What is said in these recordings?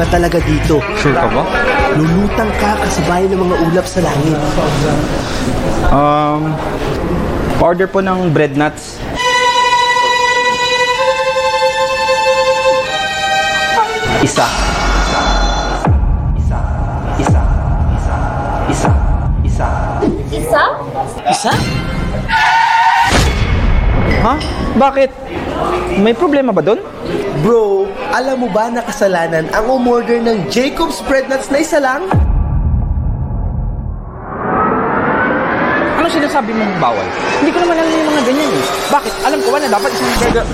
Iba talaga dito. Sure ka ba? Lulutang ka kasabay ng mga ulap sa langit. Um, order po ng bread nuts. Isa. Isa. Isa. Isa. Isa. Isa. Isa? Isa? Ha? Bakit? May problema ba doon? Bro, alam mo ba na kasalanan ang umorder ng Jacob's Bread Nuts na isa lang? Ano sinasabi mong bawal? Hindi ko naman alam yung mga ganyan eh. Bakit? Alam ko ba na dapat isang burger...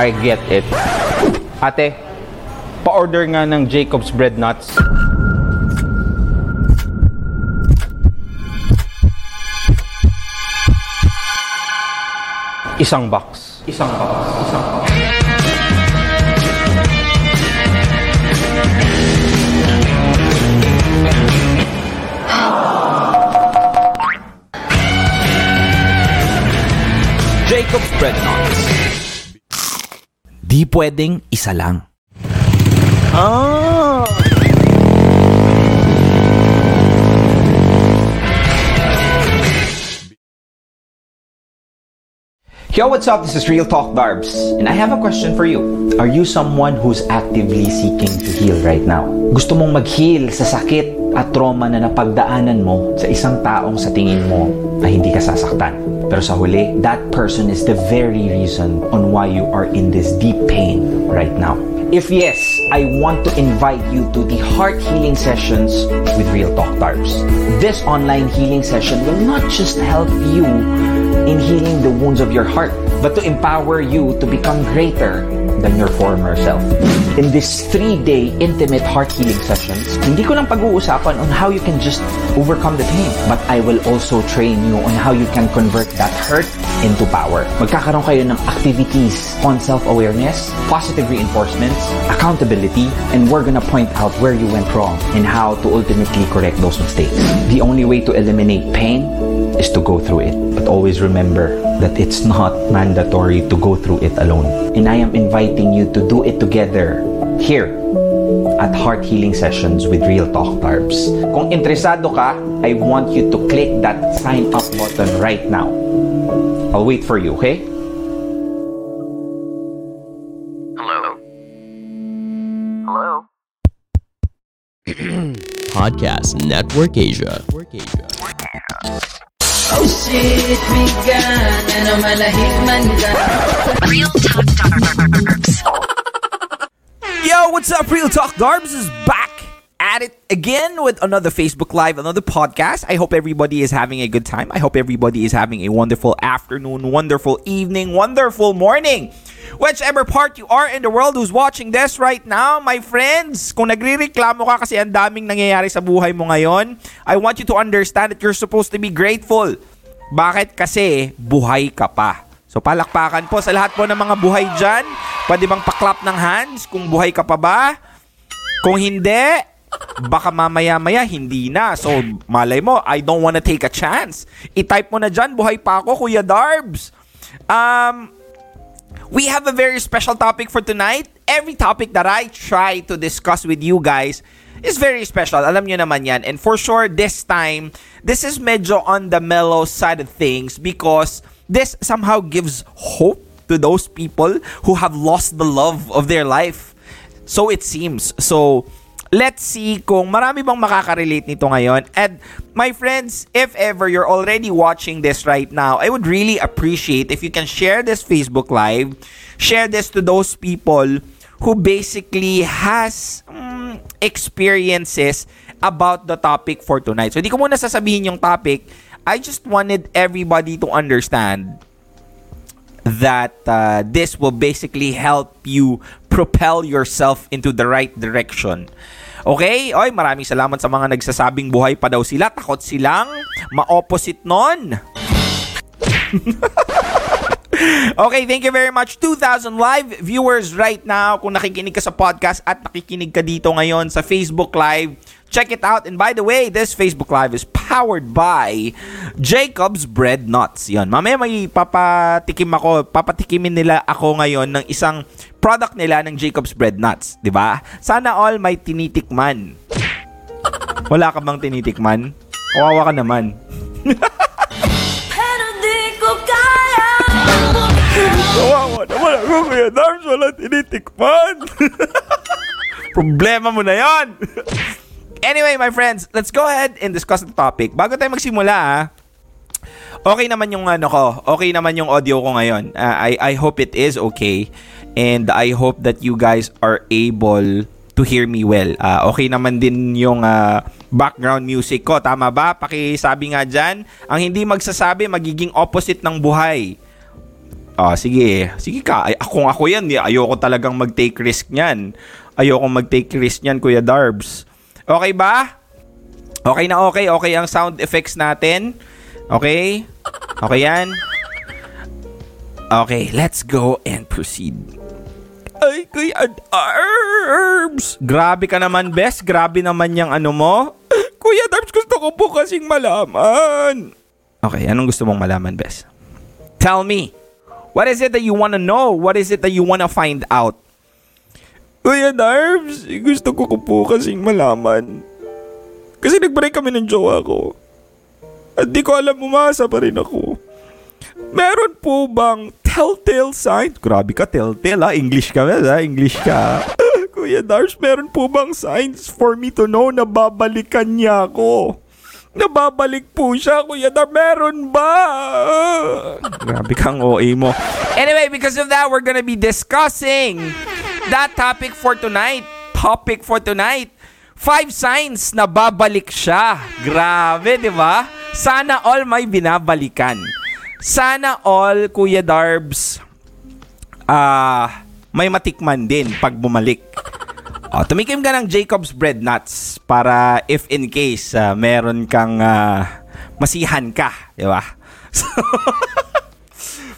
I get it. Ate, pa-order nga ng Jacob's Bread Nuts. Isang box. Isang box. Isang box. Jacob's Bread Nuts. Di pwedeng isa lang. Ah! Yo, what's up? This is Real Talk Darbs, and I have a question for you. Are you someone who's actively seeking to heal right now? Gusto mong mag-heal sa sakit at trauma na napagdaanan mo sa isang taong sa tingin mo ay hindi ka sasaktan. Pero sa huli, that person is the very reason on why you are in this deep pain right now. If yes, I want to invite you to the Heart Healing Sessions with Real Talk Darbs. This online healing session will not just help you in healing the wounds of your heart, but to empower you to become greater than your former self. In this three-day intimate heart healing sessions, hindi ko lang pag-uusapan on how you can just overcome the pain, but I will also train you on how you can convert that hurt into power. Magkakaroon kayo ng activities on self-awareness, positive reinforcements, accountability, and we're gonna point out where you went wrong and how to ultimately correct those mistakes. The only way to eliminate pain is to go through it. But always remember that it's not mandatory to go through it alone. And I am inviting you to do it together here at Heart Healing Sessions with Real Talk Tarbs. Kung interesado ka, I want you to click that sign up button right now. I'll wait for you, okay? Hello? Hello? Podcast Network Asia. Yo, what's up, Real Talk Darbs is back at it again with another Facebook Live, another podcast. I hope everybody is having a good time. I hope everybody is having a wonderful afternoon, wonderful evening, wonderful morning. Whichever part you are in the world who's watching this right now, my friends, kung nagre-reklamo ka kasi ang daming nangyayari sa buhay mo ngayon, I want you to understand that you're supposed to be grateful. Bakit? Kasi buhay ka pa. So palakpakan po sa lahat po ng mga buhay dyan. Pwede bang paklap ng hands kung buhay ka pa ba? Kung hindi, baka mamaya-maya hindi na. So malay mo, I don't wanna take a chance. I-type mo na dyan, buhay pa ako, Kuya Darbs. Um, we have a very special topic for tonight. Every topic that I try to discuss with you guys is very special. Alam nyo naman yan. And for sure, this time, this is medyo on the mellow side of things because this somehow gives hope to those people who have lost the love of their life. So it seems. So, let's see kung marami bang makaka-relate nito ngayon. And my friends, if ever you're already watching this right now, I would really appreciate if you can share this Facebook Live, share this to those people who basically has mm, experiences about the topic for tonight. So, hindi ko muna sasabihin yung topic. I just wanted everybody to understand that uh, this will basically help you propel yourself into the right direction. Okay? Oy, maraming salamat sa mga nagsasabing buhay pa daw sila. Takot silang ma-opposite nun. Okay, thank you very much. 2,000 live viewers right now. Kung nakikinig ka sa podcast at nakikinig ka dito ngayon sa Facebook Live, check it out. And by the way, this Facebook Live is powered by Jacob's Bread Nuts. Yan. Mamaya may papatikim ako, papatikimin nila ako ngayon ng isang product nila ng Jacob's Bread Nuts. 'di ba? Sana all may tinitikman. Wala ka bang tinitikman? Kawawa ka naman. Kawawa naman ako, Kuya Darbs. Wala tinitikman. Problema mo na yon. anyway, my friends, let's go ahead and discuss the topic. Bago tayo magsimula, ah, okay naman yung ano ko. Okay naman yung audio ko ngayon. Uh, I, I hope it is okay. And I hope that you guys are able to hear me well. Uh, okay naman din yung uh, background music ko. Tama ba? Pakisabi nga dyan. Ang hindi magsasabi, magiging opposite ng buhay. Ah, sige. Sige ka. Ay, akong ako yan. Ayoko talagang mag-take risk niyan. Ayoko mag-take risk niyan, Kuya Darbs. Okay ba? Okay na okay. Okay ang sound effects natin. Okay? Okay yan? Okay, let's go and proceed. Ay, Kuya Darbs! Grabe ka naman, Bes. Grabe naman yung ano mo. Kuya Darbs, gusto ko po kasing malaman. Okay, anong gusto mong malaman, Bes? Tell me. What is it that you want to know? What is it that you want to find out? Kuya Darbs, gusto ko, ko po kasing malaman. Kasi nag-break kami ng jowa ko. At di ko alam, umasa pa rin ako. Meron po bang telltale sign? Grabe ka, telltale ha? English ka ba? Ha? English ka. Kuya Darbs, meron po bang signs for me to know na babalikan niya ako? Nababalik po siya, Kuya Dar. Meron ba? Grabe kang OA mo. Anyway, because of that, we're gonna be discussing that topic for tonight. Topic for tonight. Five signs na babalik siya. Grabe, di ba? Sana all may binabalikan. Sana all, Kuya Darbs, ah, may matikman din pag bumalik. Oh, tumikim ka ng Jacob's Bread Nuts para if in case ah, meron kang ah, masihan ka, di ba? So,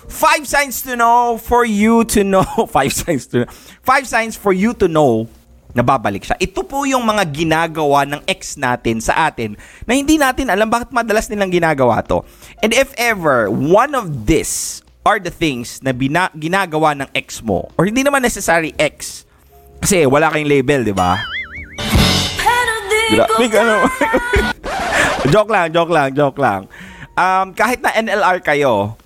five signs to know for you to know. Five signs to Five signs for you to know na babalik siya. Ito po yung mga ginagawa ng ex natin sa atin na hindi natin alam bakit madalas nilang ginagawa to. And if ever, one of this are the things na bina- ginagawa ng ex mo, or hindi naman necessary ex, kasi wala kayong label, di ba? Grabe naman. joke lang, joke lang, joke lang. Um, kahit na NLR kayo,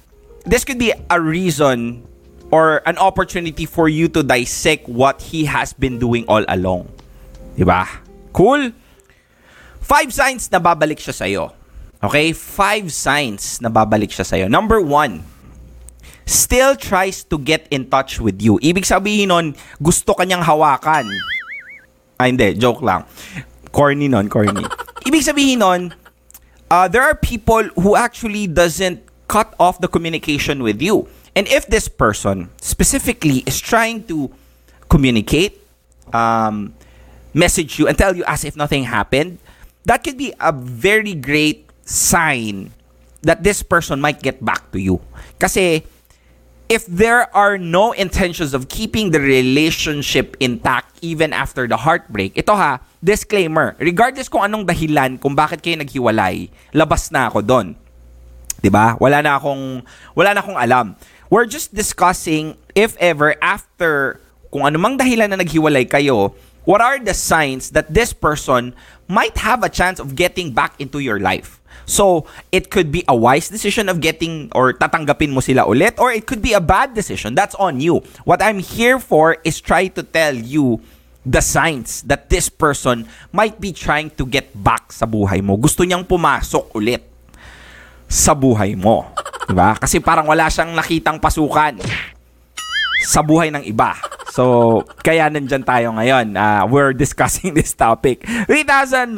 this could be a reason or an opportunity for you to dissect what he has been doing all along. Diba? Cool? Five signs na babalik siya sa'yo. Okay? Five signs na babalik siya sa'yo. Number one, still tries to get in touch with you. Ibig sabihin nun, gusto kanyang hawakan. Ah, hindi. Joke lang. Corny nun, corny. Ibig sabihin nun, uh, there are people who actually doesn't cut off the communication with you. And if this person specifically is trying to communicate, um, message you, and tell you as if nothing happened, that could be a very great sign that this person might get back to you. Kasi if there are no intentions of keeping the relationship intact even after the heartbreak, ito ha, disclaimer, regardless kung anong dahilan kung bakit kayo naghiwalay, labas na ako doon. 'Di ba? Wala na akong wala na akong alam. We're just discussing if ever after kung anumang dahilan na naghiwalay kayo, what are the signs that this person might have a chance of getting back into your life. So, it could be a wise decision of getting or tatanggapin mo sila ulit or it could be a bad decision. That's on you. What I'm here for is try to tell you the signs that this person might be trying to get back sa buhay mo. Gusto niyang pumasok ulit sa buhay mo. Diba? Kasi parang wala siyang nakitang pasukan sa buhay ng iba. So, kaya nandyan tayo ngayon. Uh, we're discussing this topic. 3,200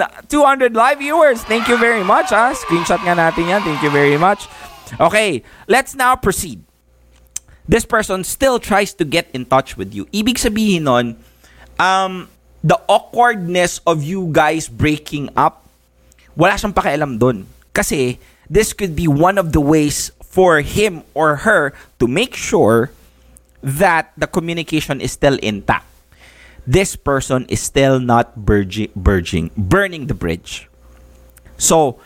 live viewers. Thank you very much. Ha? Screenshot nga natin yan. Thank you very much. Okay, let's now proceed. This person still tries to get in touch with you. Ibig sabihin nun, um, the awkwardness of you guys breaking up, wala siyang pakialam doon. Kasi this could be one of the ways for him or her to make sure that the communication is still intact. This person is still not burging, burging, burning the bridge. So,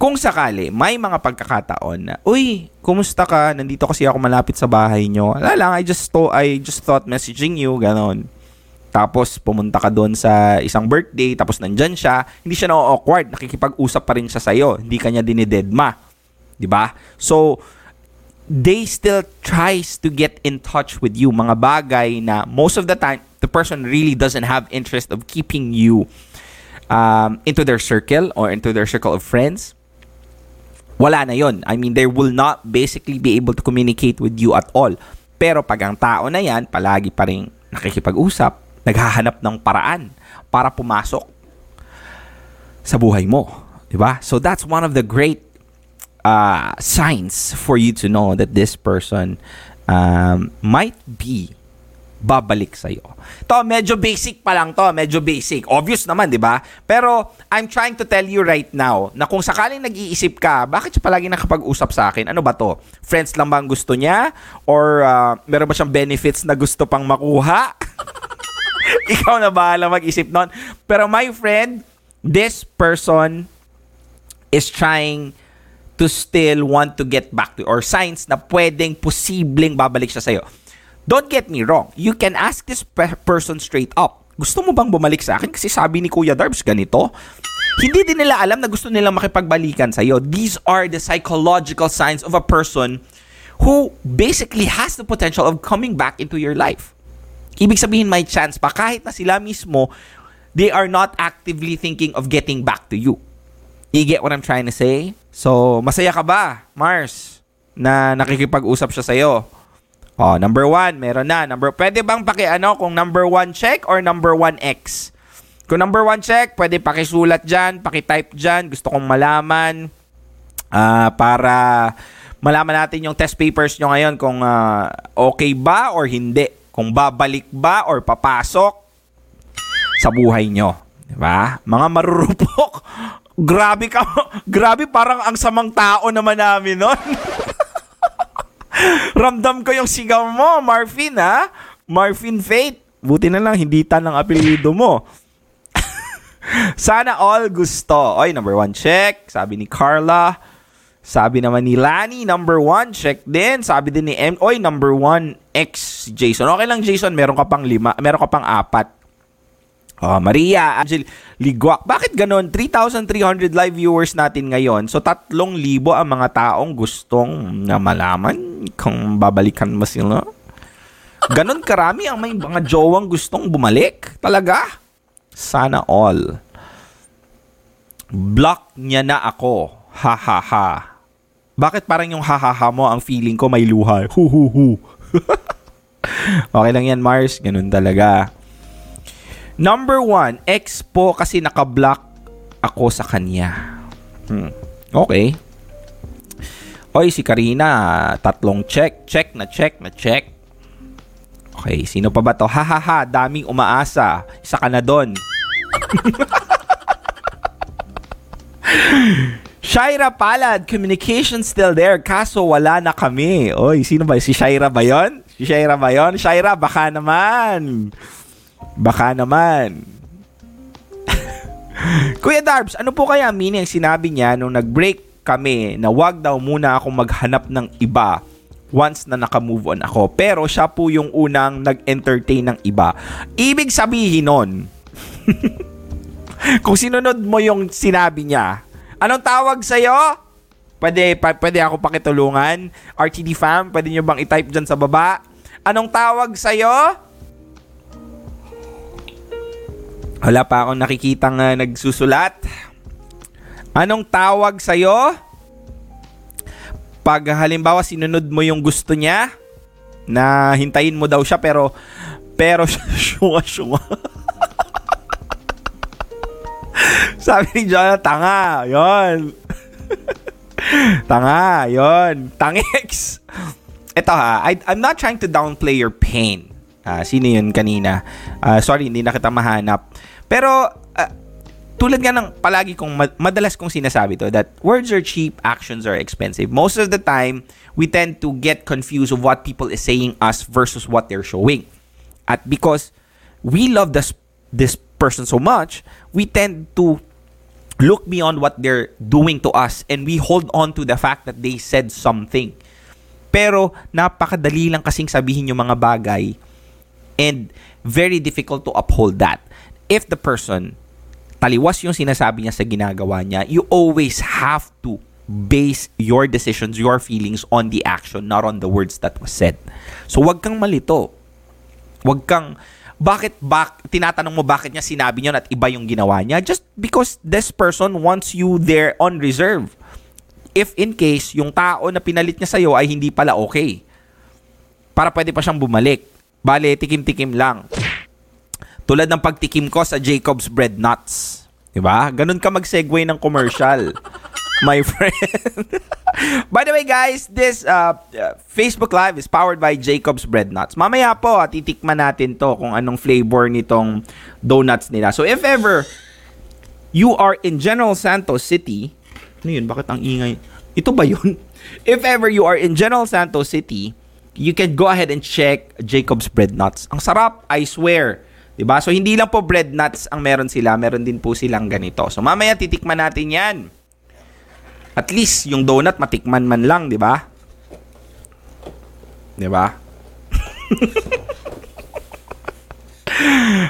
kung sakali, may mga pagkakataon na, Uy, kumusta ka? Nandito kasi ako malapit sa bahay nyo. Wala lang, I just, to, I just thought messaging you, ganon. Tapos, pumunta ka doon sa isang birthday, tapos nandyan siya, hindi siya na-awkward, nakikipag-usap pa rin siya sa'yo, hindi kanya dinidedma. 'Di ba? So, they still tries to get in touch with you. Mga bagay na most of the time, the person really doesn't have interest of keeping you um, into their circle or into their circle of friends. Wala na yon. I mean, they will not basically be able to communicate with you at all. Pero pag ang tao na yan, palagi pa rin nakikipag-usap, naghahanap ng paraan para pumasok sa buhay mo. 'di ba? So that's one of the great uh, signs for you to know that this person um, might be babalik sa'yo. To, medyo basic pa lang to. Medyo basic. Obvious naman, di ba? Pero, I'm trying to tell you right now na kung sakaling nag-iisip ka, bakit siya palagi nakapag-usap sa akin? Ano ba to? Friends lang ba ang gusto niya? Or uh, meron ba siyang benefits na gusto pang makuha? Ikaw na bahala mag-isip nun. Pero my friend, this person is trying to still want to get back to or signs na pwedeng posibleng babalik siya sa'yo. Don't get me wrong. You can ask this pe- person straight up. Gusto mo bang bumalik sa akin? Kasi sabi ni Kuya Darbs ganito. Hindi din nila alam na gusto nilang makipagbalikan sa'yo. These are the psychological signs of a person who basically has the potential of coming back into your life. Ibig sabihin may chance pa kahit na sila mismo they are not actively thinking of getting back to you. You get what I'm trying to say? So, masaya ka ba, Mars, na nakikipag-usap siya sa'yo? Oh, number one, meron na. Number, pwede bang paki-ano kung number one check or number one X? Kung number one check, pwede pakisulat dyan, pakitype dyan. Gusto kong malaman ah, para malaman natin yung test papers nyo ngayon kung ah, okay ba or hindi. Kung babalik ba or papasok sa buhay nyo. Diba? Mga marurupok. Grabe ka. Grabe parang ang samang tao naman namin nun. Ramdam ko yung sigaw mo, Marfin, ha? Marfin Fate. Buti na lang, hindi tan ang apelido mo. Sana all gusto. Oy, number one, check. Sabi ni Carla. Sabi naman ni Lani, number one, check din. Sabi din ni M, oy, number one, X, Jason. Okay lang, Jason, meron ka pang lima, meron ka pang apat. Oh, Maria, Angel, Ligwak. Bakit ganon? 3,300 live viewers natin ngayon. So, 3,000 ang mga taong gustong na malaman kung babalikan mo sila. Ganon karami ang may mga jowang gustong bumalik. Talaga? Sana all. Block niya na ako. Ha ha ha. Bakit parang yung ha ha ha mo ang feeling ko may luha? Hu hu hu. okay lang yan, Mars. Ganun talaga. Number one, ex po kasi nakablock ako sa kanya. Hmm. Okay. Oy, si Karina, tatlong check, check na check na check. Okay, sino pa ba to? Ha ha ha, daming umaasa. Isa ka na doon. Shaira Palad, communication still there, kaso wala na kami. Oy, sino ba? Si Shaira ba yon? Si Shaira ba yon? Shaira, baka naman. Baka naman. Kuya Darbs, ano po kaya meaning sinabi niya nung nag-break kami na wag daw muna akong maghanap ng iba once na naka-move on ako. Pero siya po yung unang nag-entertain ng iba. Ibig sabihin nun, kung sinunod mo yung sinabi niya, anong tawag sa'yo? Pwede, pa, pwede ako pakitulungan? RTD fam, pwede nyo bang i-type dyan sa baba? Anong tawag sa'yo? Wala pa akong nakikitang uh, nagsusulat. Anong tawag sa'yo? Pag halimbawa sinunod mo yung gusto niya, na hintayin mo daw siya pero pero syunga syunga. Sabi ni John, tanga. Yon. tanga. Yon. Tangex. Ito ha, I, I'm not trying to downplay your pain. Ah, sino yun kanina? Ah, sorry, hindi na kita mahanap. Pero, ah, tulad nga ng palagi kong ma- madalas kong sinasabi to that words are cheap, actions are expensive. Most of the time, we tend to get confused of what people is saying us versus what they're showing. At because we love this this person so much, we tend to look beyond what they're doing to us and we hold on to the fact that they said something. Pero napakadali lang kasing sabihin yung mga bagay and very difficult to uphold that. If the person taliwas yung sinasabi niya sa ginagawa niya, you always have to base your decisions, your feelings on the action, not on the words that was said. So wag kang malito. Wag kang bakit bak tinatanong mo bakit niya sinabi niyon at iba yung ginawa niya just because this person wants you there on reserve. If in case yung tao na pinalit niya sa'yo ay hindi pala okay. Para pwede pa siyang bumalik. Bale, tikim-tikim lang. Tulad ng pagtikim ko sa Jacob's Bread Nuts. 'Di ba? Ganun ka mag-segue ng commercial. My friend. by the way, guys, this uh, uh, Facebook Live is powered by Jacob's Bread Nuts. Mamaya po, at titikman natin to kung anong flavor nitong donuts nila. So, if ever you are in General Santos City, ano yun? Bakit ang ingay? Ito ba yun? If ever you are in General Santos City, you can go ahead and check Jacob's Bread Nuts. Ang sarap, I swear. 'Di ba? So hindi lang po bread nuts ang meron sila, meron din po silang ganito. So mamaya titikman natin 'yan. At least yung donut matikman man lang, 'di ba? 'Di ba?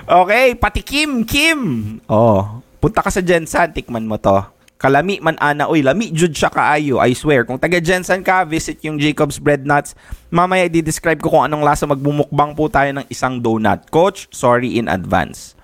okay, patikim, Kim. Oh, punta ka sa Jensan, tikman mo 'to. Kalami man ana, oy, lami jud siya kaayo, I swear. Kung taga Jensan ka, visit yung Jacob's Bread Nuts. Mamaya i-describe ko kung anong lasa magbumukbang po tayo ng isang donut. Coach, sorry in advance.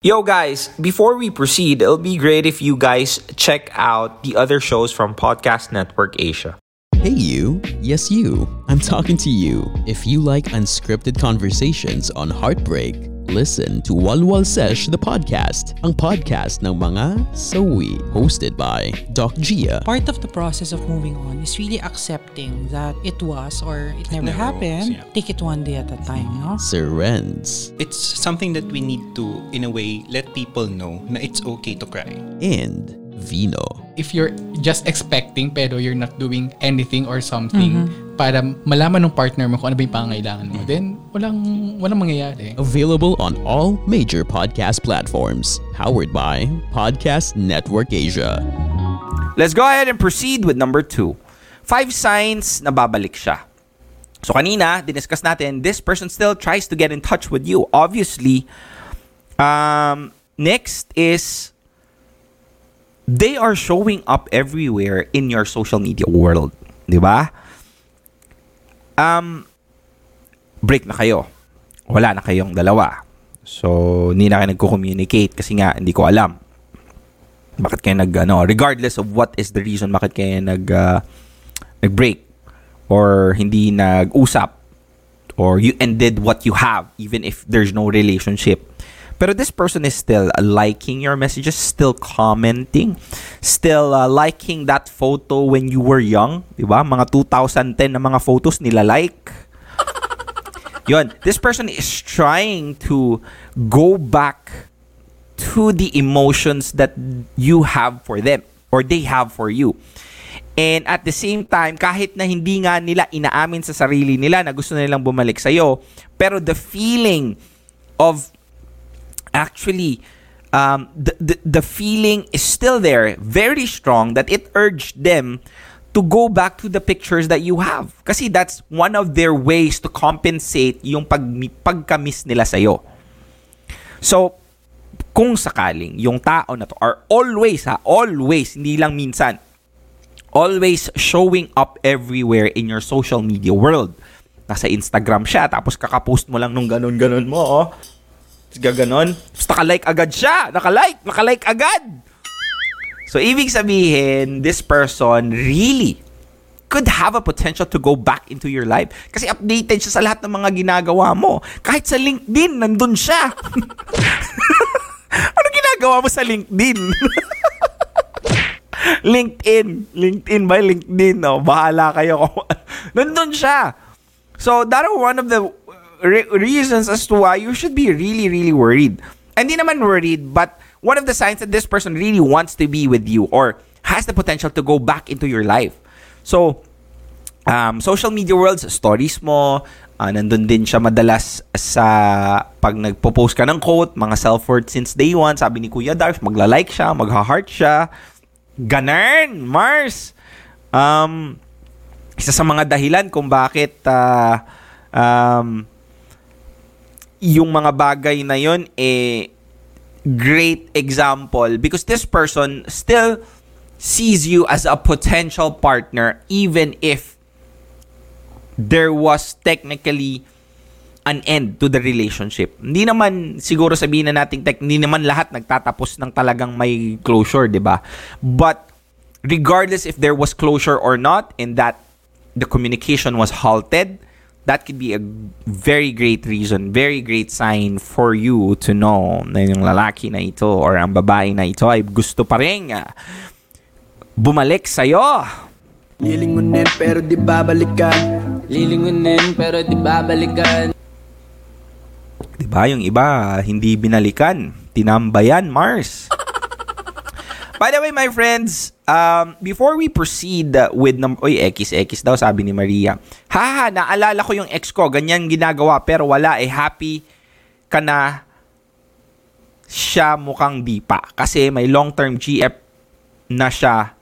Yo guys, before we proceed, it'll be great if you guys check out the other shows from Podcast Network Asia. Hey, you. Yes, you. I'm talking to you. If you like unscripted conversations on heartbreak, listen to Walwal Sesh the podcast, ang podcast ng mga sawi, hosted by Doc Gia. part of the process of moving on is really accepting that it was or it never, never happened. was, yeah. Take it one day at a time, no? Sir Renz It's something that we need to, in a way, let people know na it's okay to cry. and Vino. if you're just expecting pero you're not doing anything or something para malaman ng partner mo kung ano ba yung pangangailangan mo, then walang, walang mangyayari. Available on all major podcast platforms. Powered by Podcast Network Asia. Let's go ahead and proceed with number two. Five signs na babalik siya. So kanina, diniscuss natin, this person still tries to get in touch with you. Obviously, um, next is they are showing up everywhere in your social media world. Di ba? Um, break na kayo. Wala na kayong dalawa. So, hindi na kayo nagko-communicate kasi nga, hindi ko alam bakit kayo nag ano regardless of what is the reason bakit kayo nag uh, nag-break or hindi nag-usap or you ended what you have even if there's no relationship pero this person is still liking your messages still commenting still uh, liking that photo when you were young di ba mga 2010 na mga photos nila like Yon, this person is trying to go back to the emotions that you have for them or they have for you. And at the same time, kahit na hindi nga nila inaamin sa sarili nila na gusto nilang bumalik sa'yo, pero the feeling of actually um, the, the, the feeling is still there, very strong, that it urged them to go back to the pictures that you have. Kasi that's one of their ways to compensate yung pag, pagka-miss nila sa'yo. So, kung sakaling yung tao na to are always ha, always, hindi lang minsan, always showing up everywhere in your social media world. Nasa Instagram siya, tapos kakapost mo lang nung ganun-ganun mo, oh. Gaganon. Tapos nakalike agad siya. Nakalike, nakalike agad. So, ibig sabihin, this person really could have a potential to go back into your life. Kasi updated siya sa lahat ng mga ginagawa mo. Kahit sa LinkedIn, nandun siya. ano ginagawa mo sa LinkedIn? LinkedIn. LinkedIn ba? LinkedIn. No? Bahala kayo. Nandun siya. So, that one of the re- reasons as to why you should be really, really worried. Hindi naman worried, but one of the signs that this person really wants to be with you or has the potential to go back into your life. So, um, social media worlds, stories mo, uh, nandun din siya madalas sa pag nagpo-post ka ng quote, mga self-worth since day one. Sabi ni Kuya Darsh, magla-like siya, magha-heart siya. Ganern, Mars! Um, isa sa mga dahilan kung bakit uh, um, yung mga bagay na yon eh great example because this person still sees you as a potential partner even if there was technically an end to the relationship. Hindi naman siguro sabihin na natin tech, hindi naman lahat nagtatapos ng talagang may closure, 'di ba? But regardless if there was closure or not and that the communication was halted, that could be a very great reason, very great sign for you to know na yung lalaki na ito or ang babae na ito ay gusto pa rin ah, bumalik sa'yo. Lilingunin pero di babalikan Lilingunin pero di babalikan Diba? Yung iba, hindi binalikan. Tinambayan, Mars. By the way, my friends, um, before we proceed with number... Oy, X, X daw, sabi ni Maria. Haha, naalala ko yung ex ko. Ganyan ginagawa, pero wala eh. Happy ka na siya mukhang di pa. Kasi may long-term GF na siya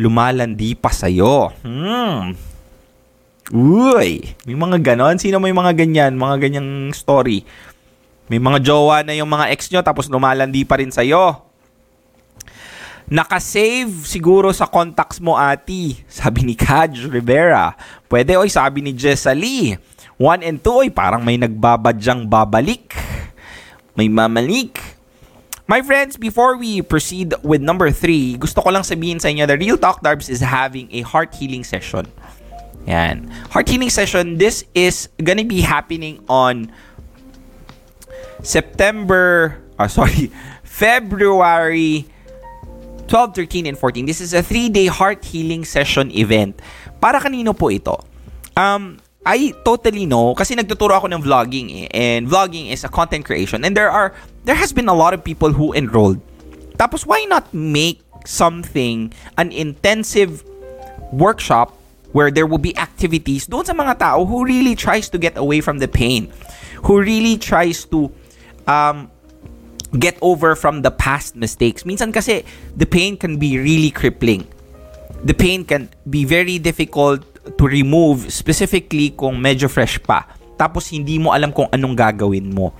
lumalandi pa sa'yo. Hmm. Uy, may mga ganon. Sino may mga ganyan? Mga ganyang story. May mga jowa na yung mga ex nyo tapos lumalandi pa rin sa'yo. Nakasave siguro sa contacts mo, ati. Sabi ni Kaj Rivera. Pwede, oy, sabi ni Jessa Lee. 1 and 2, oy, parang may nagbabadyang babalik. May mamalik. My friends, before we proceed with number 3, gusto ko lang sabihin sa inyo, the Real Talk Darbs is having a heart healing session. Yan. Heart healing session, this is gonna be happening on September, uh, sorry, February 12, 13, and 14. This is a three-day heart healing session event. Para kanino po ito? Um, I totally know kasi nagtuturo ako ng vlogging eh, and vlogging is a content creation and there are there has been a lot of people who enrolled. Tapos why not make something an intensive workshop where there will be activities doon sa mga tao who really tries to get away from the pain, who really tries to um, get over from the past mistakes. Minsan kasi the pain can be really crippling. The pain can be very difficult to remove specifically kung medyo fresh pa. Tapos hindi mo alam kung anong gagawin mo.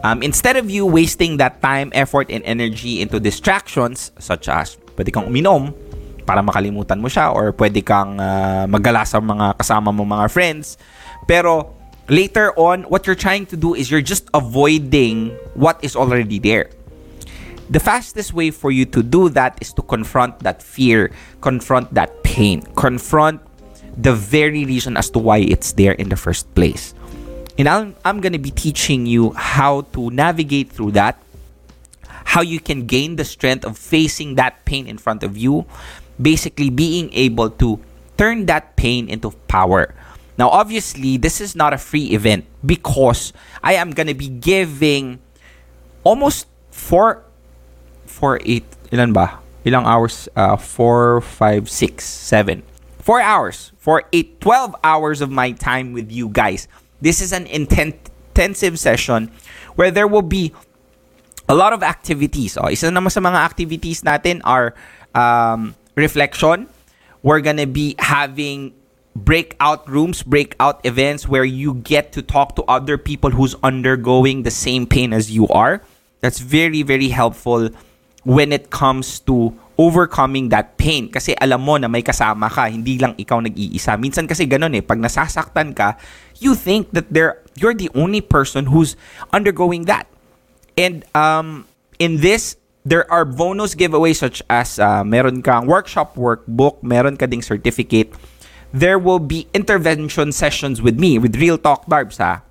Um, instead of you wasting that time, effort, and energy into distractions such as pwede kang uminom para makalimutan mo siya or pwede kang uh, maggala sa mga kasama mo mga friends. Pero later on, what you're trying to do is you're just avoiding what is already there. The fastest way for you to do that is to confront that fear, confront that pain, confront the very reason as to why it's there in the first place. And I'm, I'm going to be teaching you how to navigate through that, how you can gain the strength of facing that pain in front of you, basically being able to turn that pain into power. Now, obviously, this is not a free event because I am going to be giving almost four, four, eight, ilan ba? Ilang hours? Uh, four, five, six, seven. Four hours. For eight, 12 hours of my time with you guys. This is an intent, intensive session where there will be a lot of activities. Oh, isa naman sa mga activities natin are um, reflection. We're gonna be having breakout rooms, breakout events where you get to talk to other people who's undergoing the same pain as you are. That's very, very helpful when it comes to overcoming that pain. Kasi alam mo na may kasama ka, hindi lang ikaw nag-iisa. Minsan kasi ganun eh, pag nasasaktan ka, you think that there you're the only person who's undergoing that. And um, in this, there are bonus giveaways such as uh, meron kang workshop workbook, meron ka ding certificate, there will be intervention sessions with me, with Real Talk Barbs, ha?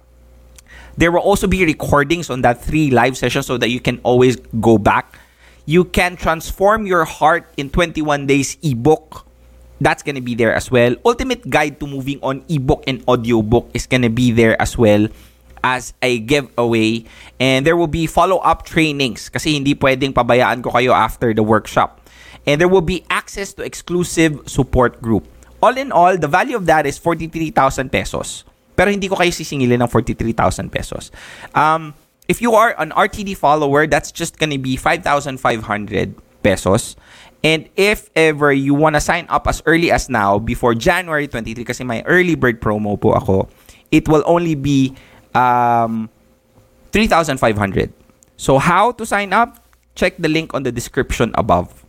There will also be recordings on that three live sessions so that you can always go back. You can transform your heart in 21 days ebook That's gonna be there as well. Ultimate Guide to Moving on ebook and audiobook is gonna be there as well as a giveaway. And there will be follow-up trainings kasi hindi pwedeng pabayaan ko kayo after the workshop. And there will be access to exclusive support group. All in all, the value of that is 43,000 pesos. Pero hindi ko kayo sisingilin ng 43,000 pesos. Um, if you are an RTD follower, that's just gonna be 5,500 pesos. And if ever you wanna sign up as early as now, before January 23, kasi may early bird promo po ako, it will only be um, 3,500. So how to sign up? Check the link on the description above.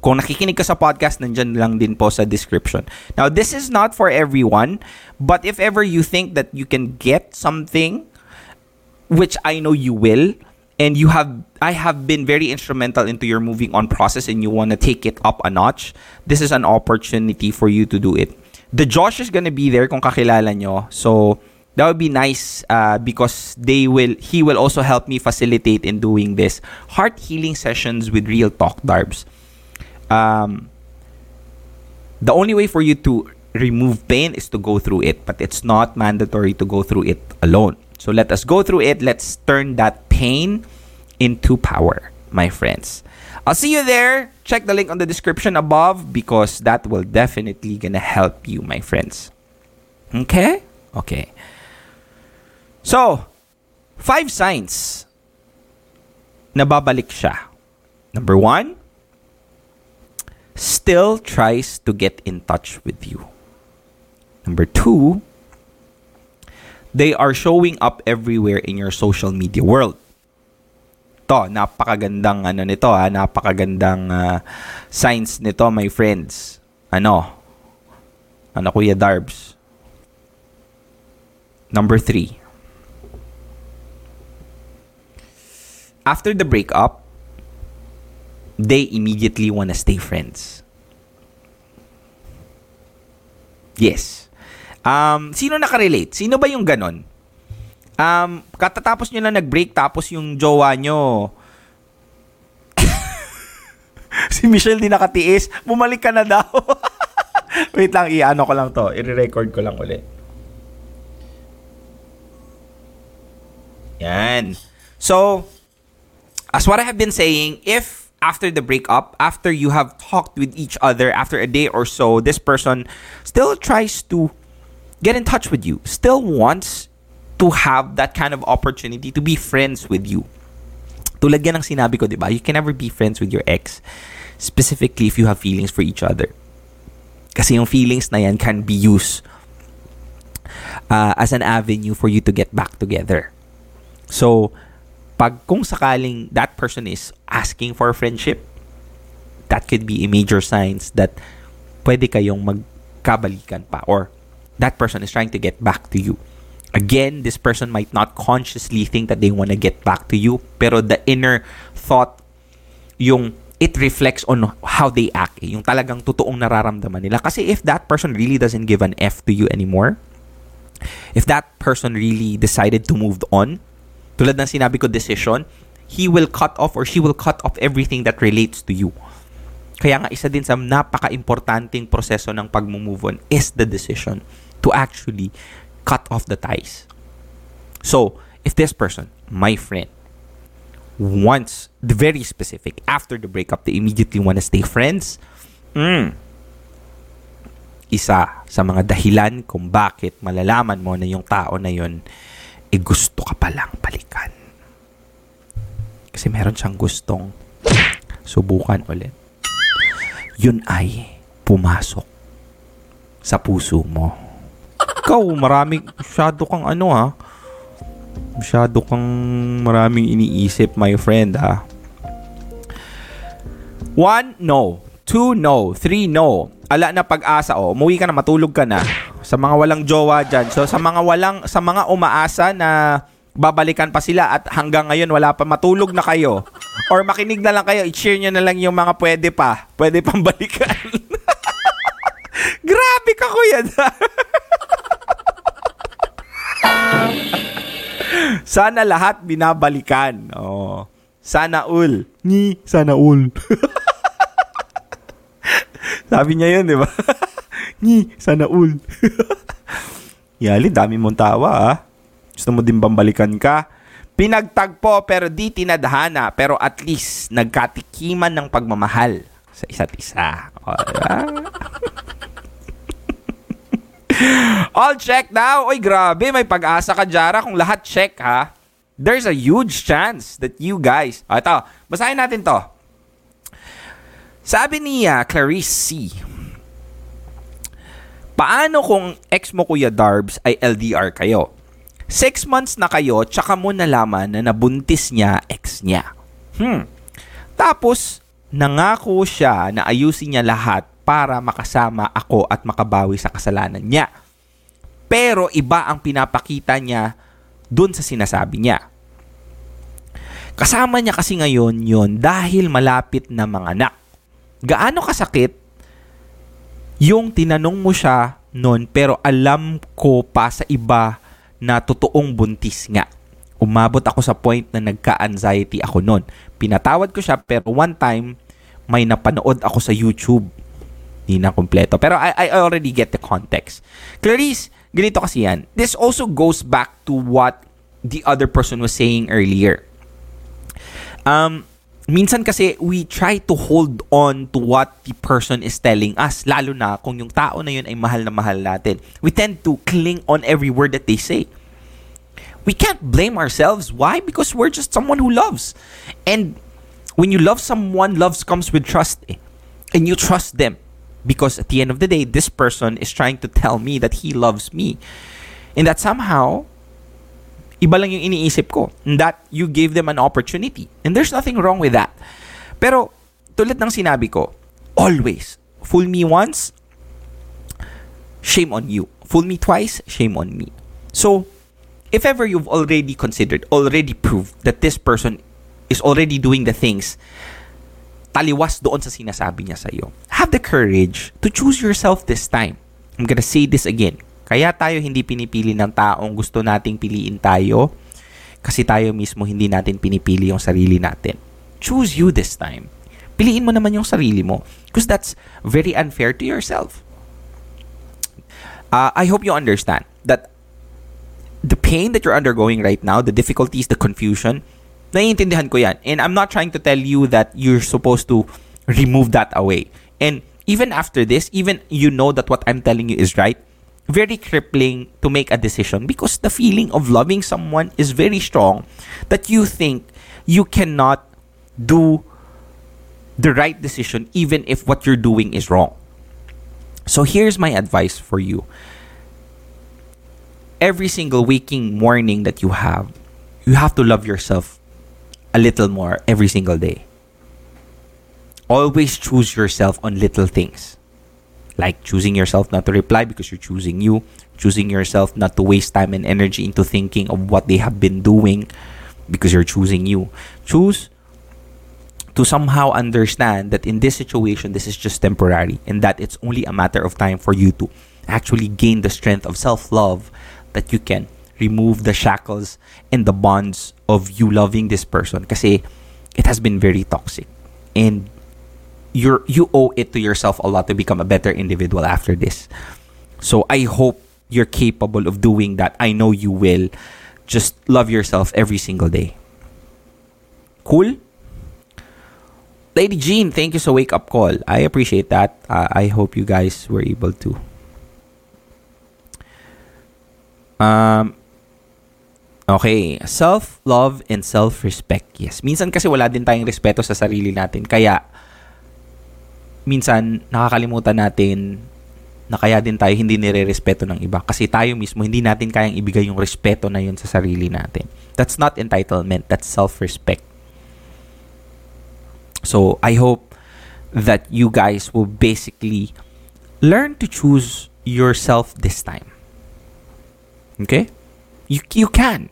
Kung nakikinig ka sa podcast, nandyan lang din po sa description. Now, this is not for everyone, but if ever you think that you can get something, which I know you will, and you have, I have been very instrumental into your moving on process and you want to take it up a notch, this is an opportunity for you to do it. The Josh is gonna be there kung kakilala nyo. So, that would be nice uh, because they will he will also help me facilitate in doing this heart healing sessions with real talk darbs um, the only way for you to remove pain is to go through it but it's not mandatory to go through it alone. So let us go through it. Let's turn that pain into power my friends. I'll see you there. Check the link on the description above because that will definitely gonna help you my friends. Okay? Okay. So, five signs. Na babalik siya. Number one, still tries to get in touch with you. Number two, they are showing up everywhere in your social media world. To, napakagandang ano nito ha, napakagandang uh, signs nito my friends. Ano? Ano Kuya Darbs? Number three, after the breakup, they immediately want to stay friends. Yes. Um, sino nakarelate? Sino ba yung ganon? Um, katatapos nyo lang nag-break tapos yung jowa nyo si Michelle di nakatiis, bumalik ka na daw. Wait lang, i-ano ko lang to. I-record ko lang ulit. Yan. So, as what I have been saying, if after the breakup, after you have talked with each other after a day or so, this person still tries to get in touch with you, still wants to have that kind of opportunity to be friends with you. Tulad yan ng sinabi ko, di ba? You can never be friends with your ex, specifically if you have feelings for each other. Kasi yung feelings na yan can be used uh, as an avenue for you to get back together. So, pag kung sakaling that person is asking for friendship, that could be a major signs that pwede kayong magkabalikan pa or that person is trying to get back to you. Again, this person might not consciously think that they want to get back to you, pero the inner thought, yung it reflects on how they act. Eh, yung talagang totoong nararamdaman nila. Kasi if that person really doesn't give an F to you anymore, if that person really decided to move on, tulad ng sinabi ko decision, he will cut off or she will cut off everything that relates to you. Kaya nga isa din sa napaka-importanting proseso ng pag-move on is the decision to actually cut off the ties. So, if this person, my friend, wants the very specific after the breakup, they immediately want to stay friends, mm, isa sa mga dahilan kung bakit malalaman mo na yung tao na yun eh gusto ka palang balikan. Kasi meron siyang gustong subukan ulit. Yun ay pumasok sa puso mo. Ikaw, marami, masyado kang ano ha. Masyado kang maraming iniisip, my friend ha. One, no. Two, no. Three, no. Ala na pag-asa, oh. Umuwi ka na, matulog ka na. Sa mga walang jowa dyan. So, sa mga walang, sa mga umaasa na babalikan pa sila at hanggang ngayon wala pa matulog na kayo. Or makinig na lang kayo, i-share nyo na lang yung mga pwede pa. Pwede pang balikan. Grabe ka, kuya. Sana lahat binabalikan. Oh. Sana ul. Ni, sana ul. Sabi niya yun, di ba? Ni, sana all. Yali, dami mong tawa, ah. Gusto mo din bambalikan ka? Pinagtagpo pero di tinadhana pero at least nagkatikiman ng pagmamahal sa isa't isa. All check now. Oy, grabe. May pag-asa ka, Jara. Kung lahat check, ha? There's a huge chance that you guys... O, ito. Basahin natin to. Sabi ni uh, Clarice C. Paano kung ex mo, Kuya Darbs, ay LDR kayo? Six months na kayo, tsaka mo nalaman na nabuntis niya ex niya. Hmm. Tapos, nangako siya na ayusin niya lahat para makasama ako at makabawi sa kasalanan niya. Pero iba ang pinapakita niya dun sa sinasabi niya. Kasama niya kasi ngayon yon dahil malapit na mga anak. Gaano kasakit yung tinanong mo siya noon pero alam ko pa sa iba na totoong buntis nga. Umabot ako sa point na nagka-anxiety ako noon. Pinatawad ko siya pero one time may napanood ako sa YouTube. Hindi na kompleto. Pero I, I already get the context. Clarice, ganito kasi yan. This also goes back to what the other person was saying earlier. Um, minsan kasi we try to hold on to what the person is telling us lalo na kung yung tao na yun ay mahal na mahal natin. We tend to cling on every word that they say. We can't blame ourselves. Why? Because we're just someone who loves. And when you love someone loves comes with trust eh. and you trust them. Because at the end of the day this person is trying to tell me that he loves me. And that somehow iba lang yung iniisip ko. That you gave them an opportunity. And there's nothing wrong with that. Pero, tulad ng sinabi ko, always, fool me once, shame on you. Fool me twice, shame on me. So, if ever you've already considered, already proved that this person is already doing the things taliwas doon sa sinasabi niya sa'yo, have the courage to choose yourself this time. I'm gonna say this again. Kaya tayo hindi pinipili ng taong gusto nating piliin tayo kasi tayo mismo hindi natin pinipili yung sarili natin. Choose you this time. Piliin mo naman yung sarili mo because that's very unfair to yourself. Uh, I hope you understand that the pain that you're undergoing right now, the difficulties, the confusion, naiintindihan ko yan. And I'm not trying to tell you that you're supposed to remove that away. And even after this, even you know that what I'm telling you is right, very crippling to make a decision because the feeling of loving someone is very strong that you think you cannot do the right decision even if what you're doing is wrong. So here's my advice for you. Every single waking morning that you have, you have to love yourself a little more every single day. Always choose yourself on little things like choosing yourself not to reply because you're choosing you, choosing yourself not to waste time and energy into thinking of what they have been doing because you're choosing you. Choose to somehow understand that in this situation, this is just temporary and that it's only a matter of time for you to actually gain the strength of self love that you can remove the shackles and the bonds of you loving this person kasi it has been very toxic and you're you owe it to yourself a lot to become a better individual after this. So I hope you're capable of doing that. I know you will. Just love yourself every single day. Cool? Lady Jean, thank you so wake up call. I appreciate that. Uh, I hope you guys were able to. Um, Okay, self-love and self-respect. Yes. Minsan kasi wala din tayong respeto sa sarili natin. Kaya minsan nakakalimutan natin na kaya din tayo hindi nire-respeto ng iba kasi tayo mismo hindi natin kayang ibigay yung respeto na yun sa sarili natin. That's not entitlement, that's self-respect. So, I hope that you guys will basically learn to choose yourself this time. Okay? You, you can.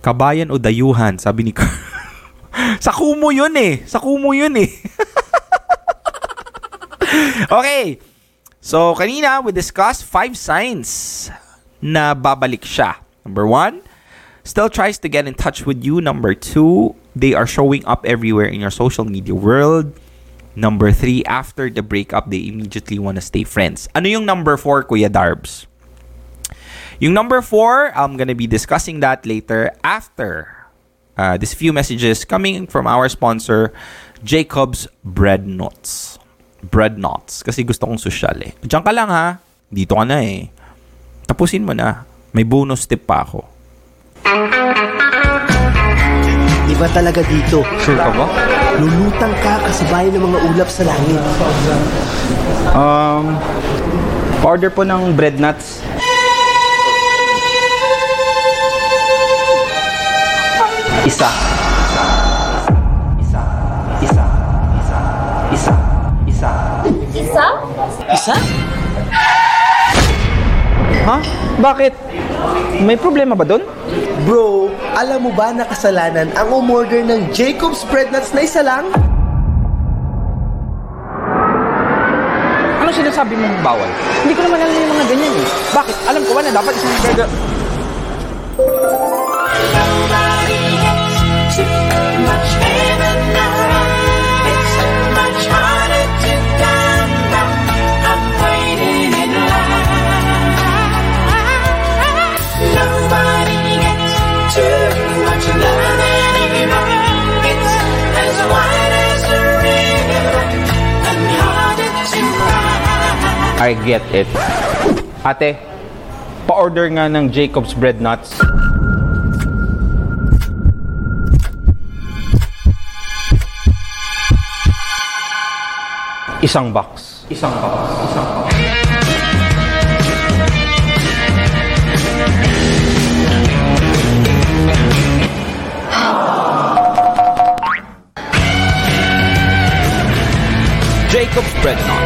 Kabayan o dayuhan, sabi ni Carl. sa kumo yun eh. Sa kumo yun eh. okay. So, kanina, we discussed five signs na babalik siya. Number one, still tries to get in touch with you. Number two, they are showing up everywhere in your social media world. Number three, after the breakup, they immediately want to stay friends. Ano yung number four, Kuya Darbs? Yung number four, I'm gonna be discussing that later after uh, these few messages coming from our sponsor, Jacob's Bread Nuts. Bread Nuts. Kasi gusto kong social eh. Diyan ka lang ha. Dito ka na eh. Tapusin mo na. May bonus tip pa ako. Iba talaga dito. Sure ka ba? Lulutang ka kasabay ng mga ulap sa langit. Um, order po ng bread nuts. Isa. Isa. Isa? Ha? Bakit? May problema ba doon? Bro, alam mo ba na kasalanan ang umorder ng Jacob's Bread Nuts na isa lang? Ano sinasabi mong bawal? Hindi ko naman alam yung mga ganyan eh. Bakit? Alam ko ba na dapat isang burger... I get it. Ate, pa-order nga ng Jacob's Bread Nuts. Isang box. Isang box. Isang box. Jacob's Bread Nuts.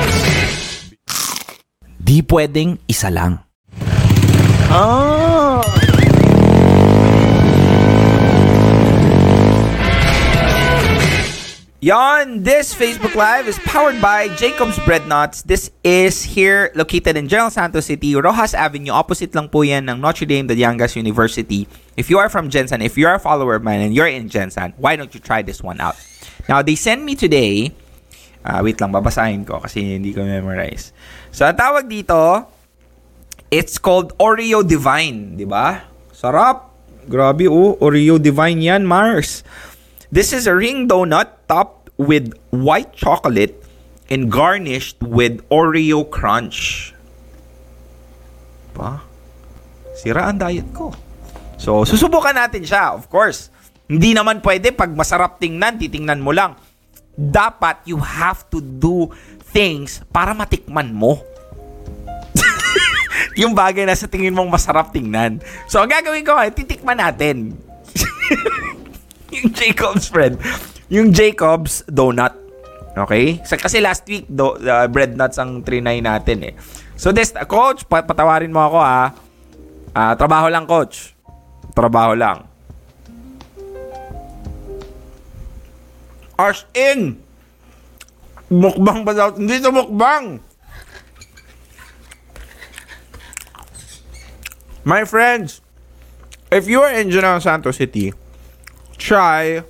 Pwedeng isa lang. Ah! Yon, this Facebook Live is powered by Jacob's Bread Nuts. This is here located in General Santos City, Rojas Avenue. Opposite lang po yan ng Notre Dame de Yangas University. If you are from Jensen, if you're a follower of mine and you're in Jensen, why don't you try this one out? Now, they sent me today, ah wait lang, babasahin ko kasi hindi ko memorize. So, ang tawag dito, it's called Oreo Divine, di ba? Sarap. Grabe, oh. Oreo Divine yan, Mars. This is a ring donut topped with white chocolate and garnished with Oreo crunch. Pa? Sira ang diet ko. So, susubukan natin siya, of course. Hindi naman pwede pag masarap tingnan, titingnan mo lang. Dapat you have to do things para matikman mo. yung bagay na sa tingin mong masarap tingnan. So, ang gagawin ko, ay titikman natin. yung Jacob's bread. Yung Jacob's donut. Okay? So, kasi last week, do, uh, bread nuts ang trinay natin eh. So, this, coach, pat- patawarin mo ako ah. Ah, trabaho lang, coach. Trabaho lang. As in, mukbang ba daw? Hindi ito mukbang. My friends, if you are in General Santos City, try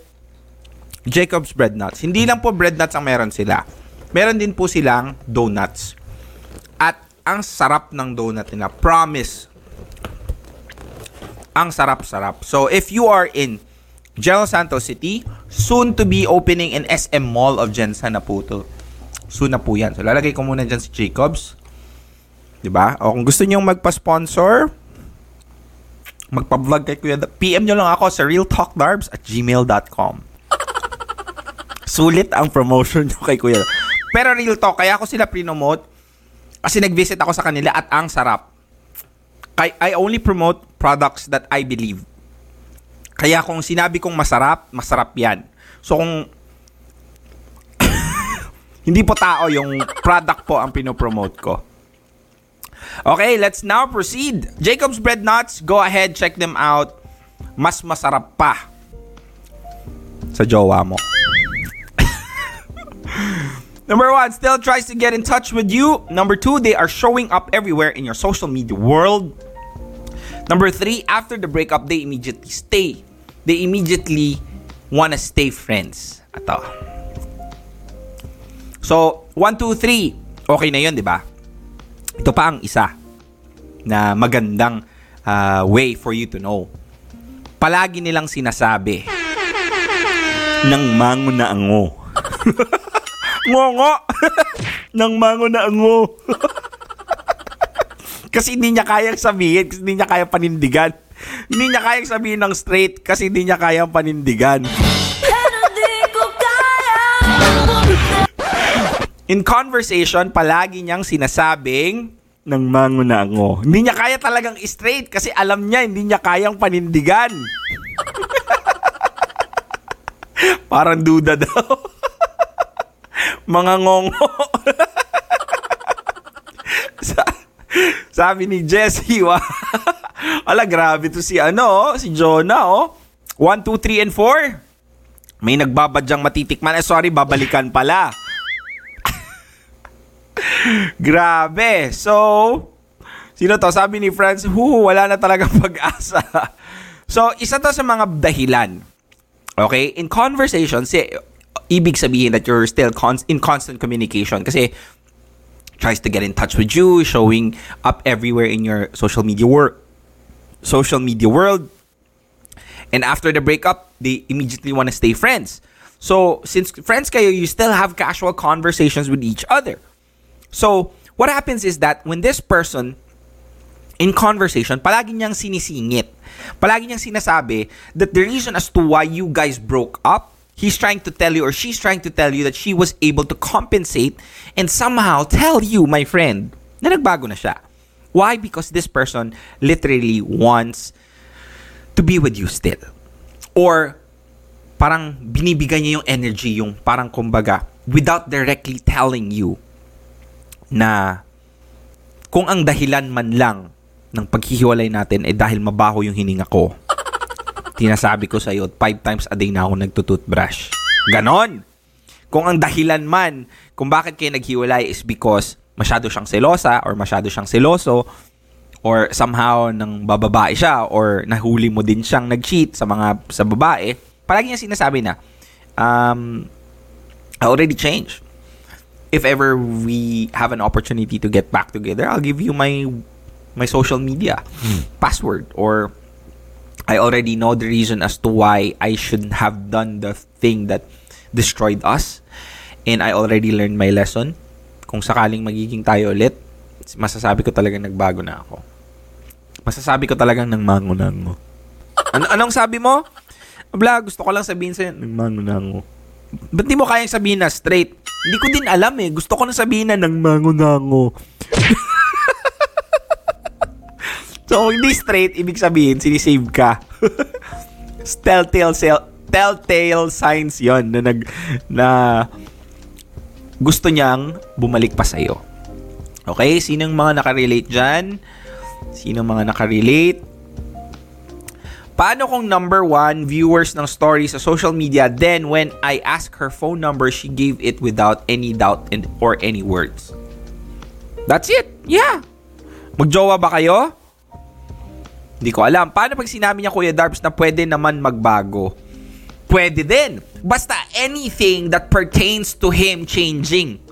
Jacob's Bread Nuts. Hindi lang po bread nuts ang meron sila. Meron din po silang donuts. At ang sarap ng donut nila. Promise. Ang sarap-sarap. So, if you are in General Santos City, soon to be opening in SM Mall of Jensen na po. Soon na po yan. So, lalagay ko muna dyan si Jacobs. ba? O kung gusto niyo magpa-sponsor, magpa-vlog kay Kuya PM nyo lang ako sa realtalkdarbs at gmail.com. Sulit ang promotion nyo kay Kuya. Pero real talk, kaya ako sila prinomote kasi nag-visit ako sa kanila at ang sarap. I, I only promote products that I believe. Kaya kung sinabi kong masarap, masarap yan. So kung hindi po tao yung product po ang pinopromote ko. Okay, let's now proceed. Jacob's Bread Nuts, go ahead, check them out. Mas masarap pa sa jowa mo. Number one, still tries to get in touch with you. Number two, they are showing up everywhere in your social media world. Number three, after the breakup, they immediately stay. They immediately want to stay friends. Ito. So, 1, 2, 3. Okay na yun, di ba? Ito pa ang isa na magandang uh, way for you to know. Palagi nilang sinasabi ng mango na ango. Ngongo! ng mango na ango. kasi hindi niya kayang sabihin, kasi hindi niya kayang panindigan. Hindi niya kayang sabihin ng straight kasi hindi niya kayang panindigan. In conversation, palagi niyang sinasabing ng mango na ako. Hindi niya kaya talagang straight kasi alam niya hindi niya kayang panindigan. Parang duda daw. Mga ngongo. Sa- sabi ni Jessie, wa. Ala, grabe to si ano, si Jonah, oh. 1, 2, 3, and 4. May nagbabadyang matitikman. Eh, sorry, babalikan pala. Grabe. So, sino to? Sabi ni Franz, hu, wala na talagang pag-asa. so, isa to sa mga dahilan. Okay? In conversation, si, ibig sabihin that you're still con- in constant communication. Kasi, tries to get in touch with you, showing up everywhere in your social media work, social media world. And after the breakup, they immediately want to stay friends. So, since friends kayo, you still have casual conversations with each other. So, what happens is that when this person in conversation, palagi niyang sinisingit. Palagi niyang sinasabi that the reason as to why you guys broke up, he's trying to tell you or she's trying to tell you that she was able to compensate and somehow tell you, my friend, na nagbago na siya. Why? Because this person literally wants to be with you still. Or parang binibigay niya yung energy, yung parang kumbaga, without directly telling you na kung ang dahilan man lang ng paghihiwalay natin ay dahil mabaho yung hininga ko. Tinasabi ko sa iyo, five times a day na ako nagtututbrush. Ganon! Kung ang dahilan man kung bakit kayo naghiwalay is because masyado siyang selosa or masyado siyang seloso or somehow nang bababae siya or nahuli mo din siyang nag-cheat sa mga sa babae, palagi niya sinasabi na, um, I already changed. If ever we have an opportunity to get back together, I'll give you my my social media password or I already know the reason as to why I shouldn't have done the thing that destroyed us. And I already learned my lesson. Kung sakaling magiging tayo ulit, masasabi ko talagang nagbago na ako. Masasabi ko talagang nang mango na ako. Ano, anong sabi mo? Abla, gusto ko lang sabihin sa'yo, nang mango na ako. Ba't di mo kayang sabihin na straight? Hindi ko din alam eh. Gusto ko na sabihin na nang mango na ako. So, hindi straight, ibig sabihin, sinisave ka. telltale, telltale signs yon na nag, na gusto niyang bumalik pa sa'yo. Okay? Sinong mga nakarelate dyan? Sinong mga nakarelate? Paano kung number one, viewers ng story sa social media, then when I ask her phone number, she gave it without any doubt and or any words? That's it. Yeah. Magjowa ba kayo? Hindi ko alam. Paano pag sinabi niya Kuya Darbs na pwede naman magbago? Pwede din. Basta anything that pertains to him changing.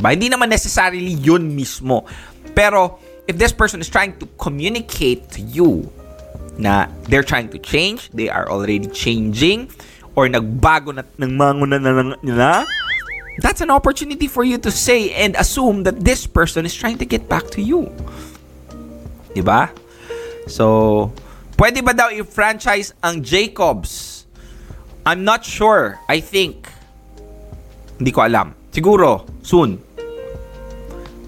ba? Hindi naman necessarily yun mismo. Pero if this person is trying to communicate to you na they're trying to change, they are already changing, or nagbago na ng mango na na that's an opportunity for you to say and assume that this person is trying to get back to you. ba? So, pwede ba daw i-franchise ang Jacobs? I'm not sure. I think. Hindi ko alam. Siguro, soon.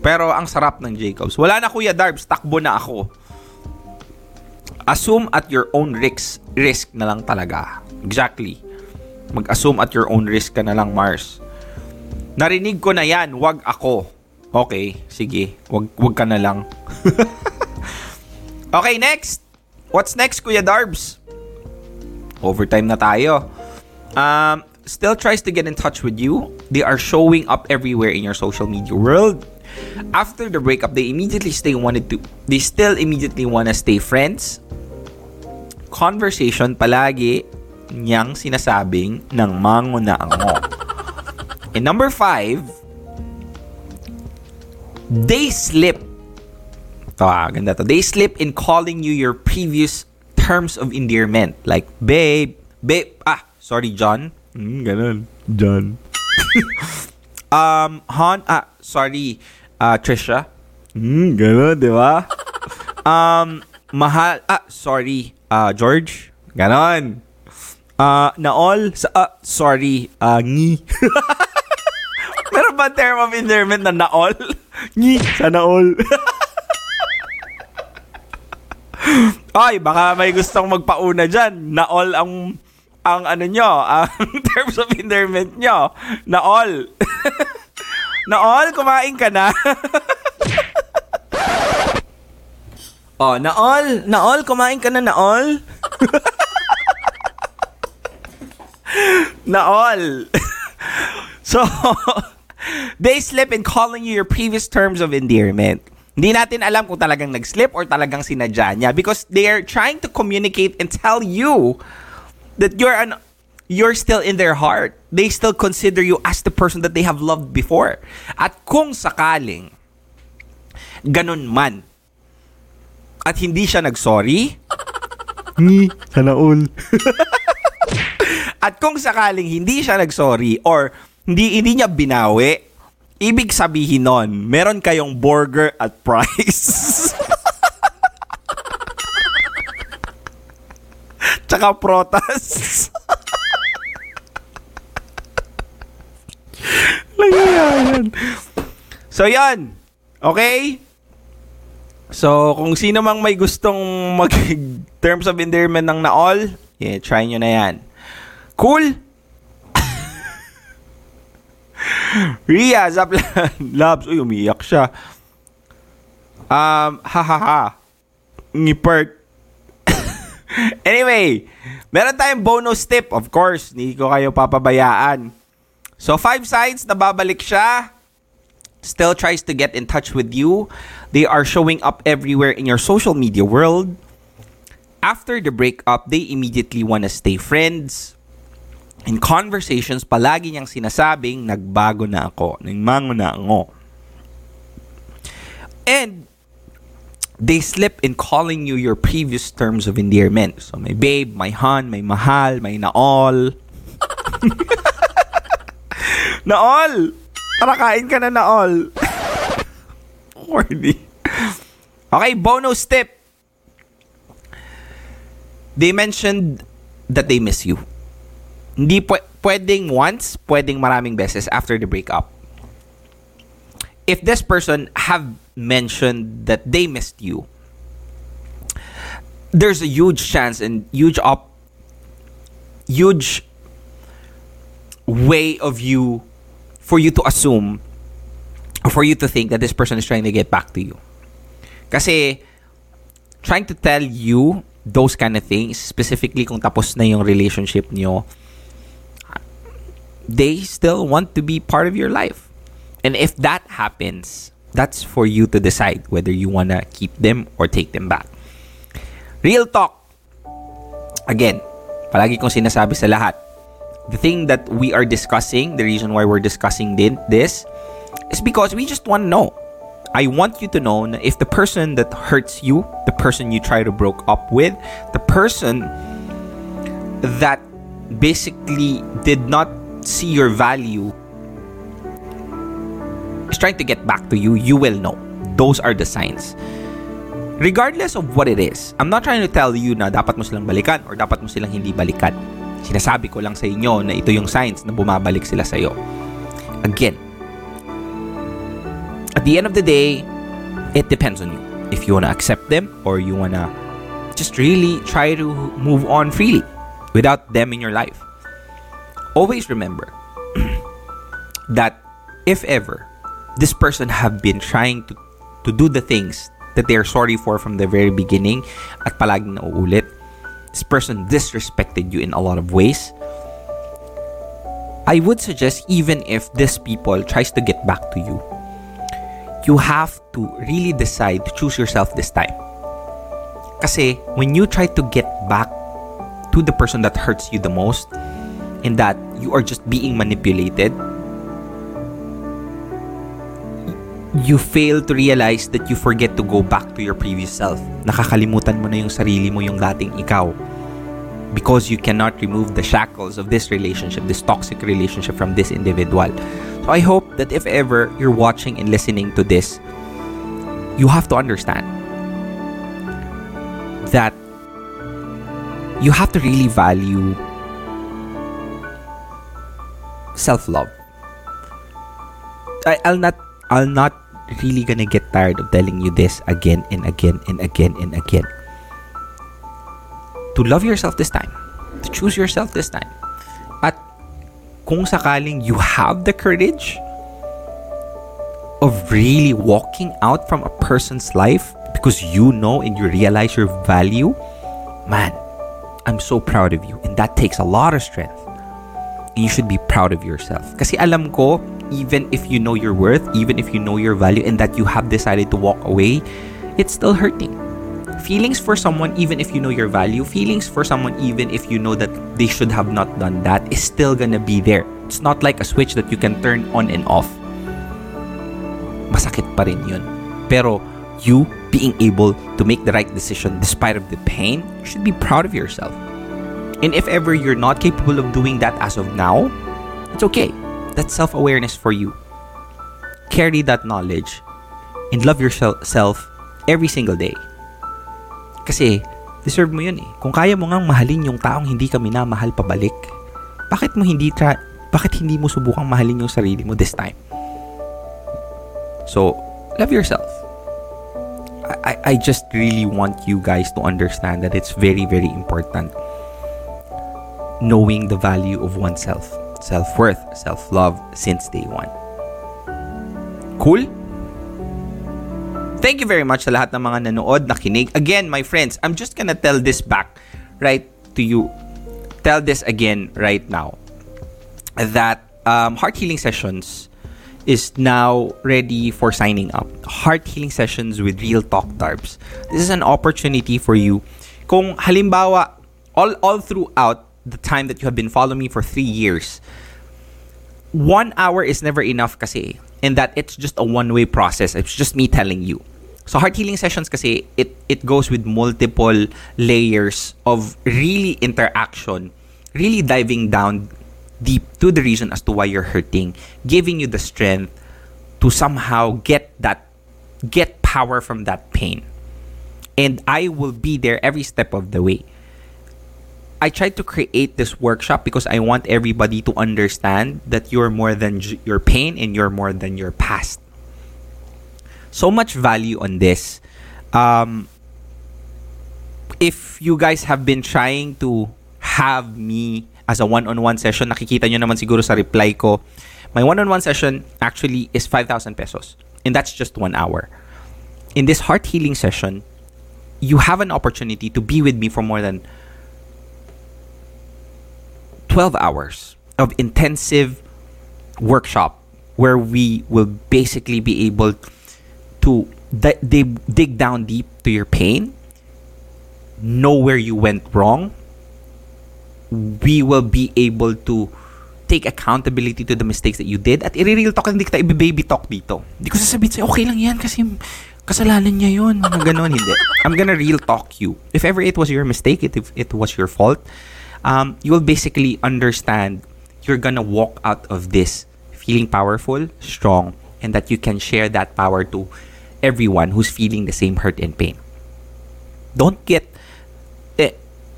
Pero ang sarap ng Jacobs. Wala na Kuya Darbs, takbo na ako. Assume at your own risk, risk na lang talaga. Exactly. Mag-assume at your own risk ka na lang, Mars. Narinig ko na yan, wag ako. Okay, sige. Wag, wag ka na lang. Okay, next. What's next, Kuya Darbs? Overtime na tayo. Um, still tries to get in touch with you. They are showing up everywhere in your social media world. After the breakup, they immediately stay wanted to. They still immediately wanna stay friends. Conversation palagi niyang sinasabing ng mango na ango. And number five, they slip. Ito ah, ganda to. They slip in calling you your previous terms of endearment. Like, babe, babe, ah, sorry, John. Mm, ganun. John. um, Han, ah, sorry, uh, Trisha. Mm, ganun, di ba? um, mahal, ah, sorry, uh, George. Ganon. Ah, naol, sa, ah, sorry, ah, ngi. Meron ba term of endearment na naol? ngi, sa naol. Ay, baka may gustong magpauna dyan. Naol ang ang ano nyo, ang terms of endearment nyo. Naol. Naol, kumain ka na. oh, Naol, Naol, kumain ka na, Naol. Naol. so, they slip in calling you your previous terms of endearment. Hindi natin alam kung talagang nag-slip or talagang sinadya niya because they are trying to communicate and tell you that you're an you're still in their heart. They still consider you as the person that they have loved before. At kung sakaling ganun man at hindi siya nag-sorry, ni sana all. at kung sakaling hindi siya nag-sorry or hindi hindi niya binawi, ibig sabihin nun, meron kayong burger at price. Tsaka protas. Nangyayari So, yan. Okay? So, kung sino mang may gustong mag terms of endearment ng naol, yeah, try nyo na yan. Cool? Ria, Zaplan, Labs, uy, umiyak siya. Um, ha ha ha. Ngipert. anyway, meron tayong bonus tip. Of course, hindi ko kayo papabayaan. So, five sides, nababalik siya. Still tries to get in touch with you. They are showing up everywhere in your social media world. After the breakup, they immediately want to stay friends. In conversations, palagi niyang sinasabing, nagbago na ako, nagmango na ako. And, they slip in calling you your previous terms of endearment. So, my babe, my han, my mahal, may naol. naol! Tara, kain ka na naol. Corny. Okay, bonus tip. They mentioned that they miss you. Hindi pw- pwedeng once, pwedeng maraming beses after the breakup. If this person have mentioned that they missed you, there's a huge chance and huge op huge way of you for you to assume or for you to think that this person is trying to get back to you. Kasi trying to tell you those kind of things, specifically kung tapos na yung relationship niyo, they still want to be part of your life. And if that happens, that's for you to decide whether you want to keep them or take them back. Real talk. Again, palagi kong sinasabi sa lahat, the thing that we are discussing, the reason why we're discussing this, is because we just want to know. I want you to know if the person that hurts you, the person you try to broke up with, the person that basically did not see your value is trying to get back to you, you will know. Those are the signs. Regardless of what it is, I'm not trying to tell you na dapat mo silang balikan or dapat mo silang hindi balikan. Sinasabi ko lang sa inyo na ito yung signs na bumabalik sila sa iyo. Again, at the end of the day, it depends on you. If you want to accept them or you want to just really try to move on freely without them in your life. Always remember that if ever this person have been trying to to do the things that they are sorry for from the very beginning at palaging nauulit, this person disrespected you in a lot of ways, I would suggest even if this people tries to get back to you, you have to really decide to choose yourself this time. Kasi when you try to get back to the person that hurts you the most, in that you are just being manipulated, you fail to realize that you forget to go back to your previous self. Nakakalimutan mo na yung sarili mo, yung dating ikaw. Because you cannot remove the shackles of this relationship, this toxic relationship from this individual. So I hope that if ever you're watching and listening to this, you have to understand that you have to really value self-love. I, I'll not I'll not really gonna get tired of telling you this again and again and again and again. To love yourself this time. To choose yourself this time. At kung sakaling you have the courage of really walking out from a person's life because you know and you realize your value, man, I'm so proud of you. And that takes a lot of strength. And you should be proud of yourself. Kasi alam ko, even if you know your worth, even if you know your value, and that you have decided to walk away, it's still hurting. Feelings for someone, even if you know your value, feelings for someone, even if you know that they should have not done that, is still gonna be there. It's not like a switch that you can turn on and off. Masakit pa rin yun. Pero you being able to make the right decision despite of the pain, you should be proud of yourself. And if ever you're not capable of doing that as of now, it's okay. That's self-awareness for you. Carry that knowledge and love yourself every single day. Kasi deserve mo yun eh. Kung kaya mo ngang mahalin yung taong hindi ka minamahal pabalik, bakit mo hindi tra bakit hindi mo subukang mahalin yung sarili mo this time? So, love yourself. I, I just really want you guys to understand that it's very, very important knowing the value of oneself, self worth, self love since day one. Cool? Thank you very much sa lahat ng mga nanood, nakinig. Again, my friends, I'm just gonna tell this back right to you. Tell this again right now. That um, heart healing sessions is now ready for signing up. Heart healing sessions with Real Talk Darbs. This is an opportunity for you. Kung halimbawa, all, all throughout the time that you have been following me for three years, one hour is never enough kasi in that it's just a one-way process. It's just me telling you. So heart healing sessions kasi it it goes with multiple layers of really interaction, really diving down deep to the reason as to why you're hurting, giving you the strength to somehow get that get power from that pain. And I will be there every step of the way. I tried to create this workshop because I want everybody to understand that you're more than j- your pain and you're more than your past. So much value on this. Um, if you guys have been trying to have me as a one-on-one session, nakikita nyo naman siguro sa reply ko, my one-on-one session actually is 5,000 pesos. And that's just one hour. In this heart healing session, you have an opportunity to be with me for more than 12 hours of intensive workshop where we will basically be able to di- dig, dig down deep to your pain, know where you went wrong. We will be able to take accountability to the mistakes that you did at i-real talk, hindi kita i-baby talk dito. Hindi ko sasabihin sa'yo, okay lang yan kasi kasalanan niya yun. Mga ganon, hindi. I'm gonna real talk you. If ever it was your mistake, if it was your fault, um, you will basically understand you're gonna walk out of this feeling powerful, strong, and that you can share that power to everyone who's feeling the same hurt and pain. Don't get, eh,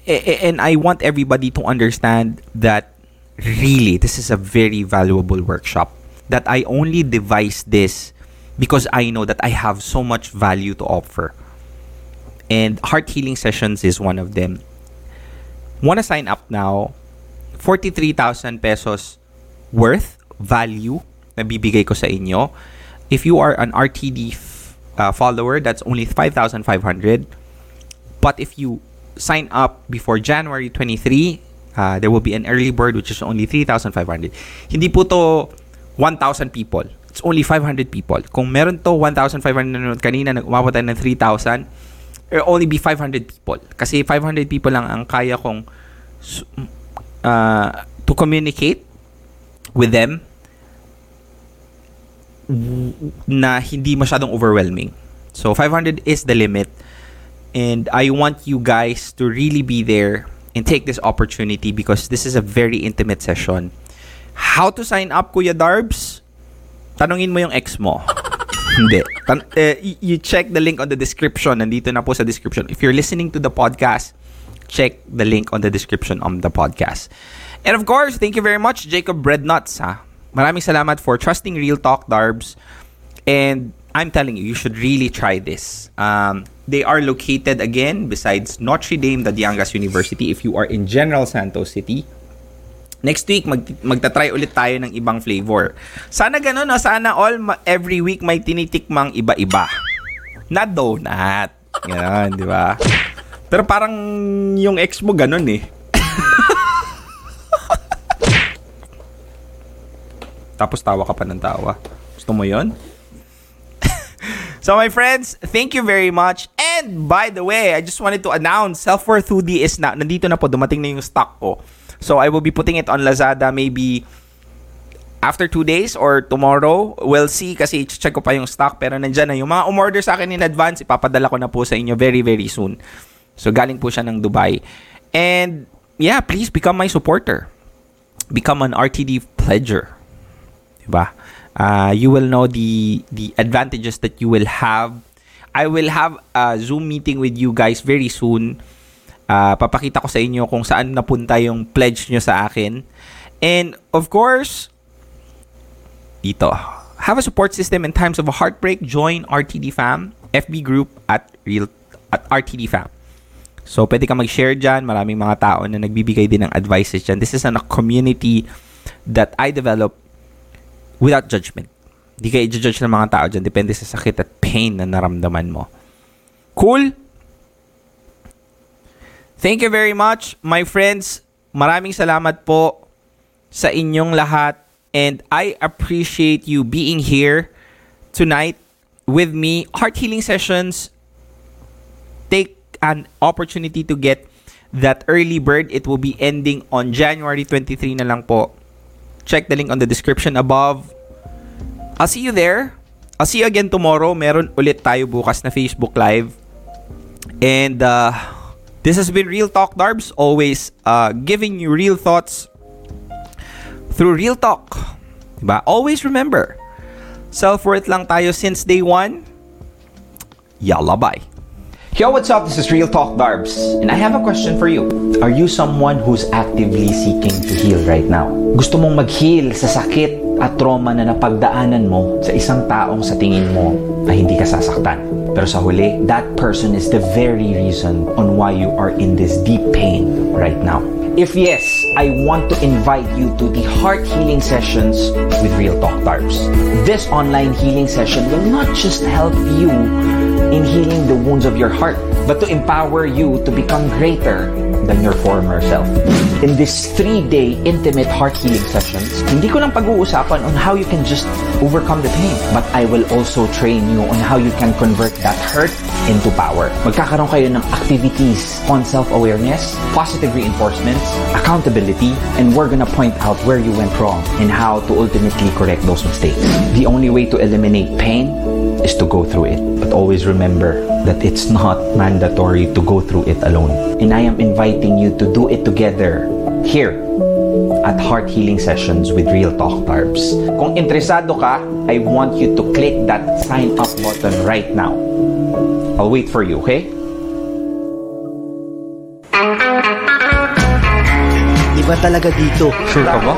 eh, and I want everybody to understand that really this is a very valuable workshop. That I only devised this because I know that I have so much value to offer. And heart healing sessions is one of them want to sign up now, 43,000 pesos worth value na bibigay ko sa inyo. If you are an RTD f- uh, follower, that's only 5,500. But if you sign up before January 23, uh, there will be an early bird which is only 3,500. Hindi po to 1,000 people. It's only 500 people. Kung meron to 1,500 nanonood kanina, nag-umabot tayo ng 3,000, will only be 500 people. Kasi 500 people lang ang kaya kong uh, to communicate with them na hindi masyadong overwhelming. So 500 is the limit and I want you guys to really be there and take this opportunity because this is a very intimate session. How to sign up, Kuya Darbs? Tanungin mo yung ex mo. Hindi. Tan- eh, you check the link on the description. Nandito na po sa description. If you're listening to the podcast, check the link on the description of the podcast. And of course, thank you very much, Jacob Breadnuts. Ha? Maraming salamat for trusting Real Talk Darbs. And I'm telling you, you should really try this. Um, they are located again besides Notre Dame the Diangas University if you are in General Santos City. Next week, mag, magta-try ulit tayo ng ibang flavor. Sana ganun, no? Sana all, every week may tinitikmang iba-iba. Na donut. Ganun, di ba? Pero parang yung ex mo ganun eh. Tapos tawa ka pa ng tawa. Gusto mo yon? so my friends, thank you very much. And by the way, I just wanted to announce Self-Worth Hoodie is na, nandito na po, dumating na yung stock ko. So I will be putting it on Lazada maybe after two days or tomorrow. We'll see kasi check ko pa yung stock pero nandyan na. Yung mga umorder sa akin in advance, ipapadala ko na po sa inyo very very soon. So galing po siya ng Dubai. And yeah, please become my supporter. Become an RTD pledger. Diba? Uh, you will know the the advantages that you will have. I will have a Zoom meeting with you guys very soon. Uh, papakita ko sa inyo kung saan napunta yung pledge nyo sa akin. And of course, dito, have a support system in times of a heartbreak. Join RTD Fam, FB group at real at RTD Fam. So, pwede ka mag-share dyan. Maraming mga tao na nagbibigay din ng advices dyan. This is a community that I develop without judgment. Di ka i-judge ng mga tao dyan. Depende sa sakit at pain na naramdaman mo. Cool? Thank you very much, my friends. Maraming salamat po sa inyong lahat. And I appreciate you being here tonight with me. Heart healing sessions take an opportunity to get that early bird. It will be ending on January 23 na lang po. Check the link on the description above. I'll see you there. I'll see you again tomorrow. Meron ulit tayo bukas na Facebook Live. And uh, this has been Real Talk Darbs. Always uh, giving you real thoughts through real talk. Diba? Always remember, self-worth lang tayo since day one. Yalla bye. Yo, what's up? This is Real Talk Darbs, and I have a question for you. Are you someone who's actively seeking to heal right now? Gusto mong mag-heal sa sakit at trauma na napagdaanan mo sa isang taong sa tingin mo na hindi ka sasaktan. Pero sa huli, that person is the very reason on why you are in this deep pain right now. If yes, I want to invite you to the heart healing sessions with Real Talk Darbs. This online healing session will not just help you in healing the wounds of your heart, but to empower you to become greater than your former self. In this three-day intimate heart healing sessions, hindi ko lang pag-uusapan on how you can just overcome the pain, but I will also train you on how you can convert that hurt into power. Magkakaroon kayo ng activities on self-awareness, positive reinforcements, accountability, and we're gonna point out where you went wrong and how to ultimately correct those mistakes. The only way to eliminate pain is to go through it. But always remember that it's not mandatory to go through it alone. And I am inviting you to do it together here at Heart Healing Sessions with Real Talk Darbs. Kung interesado ka, I want you to click that sign up button right now. I'll wait for you, okay? Iba talaga dito. Sure ka ba?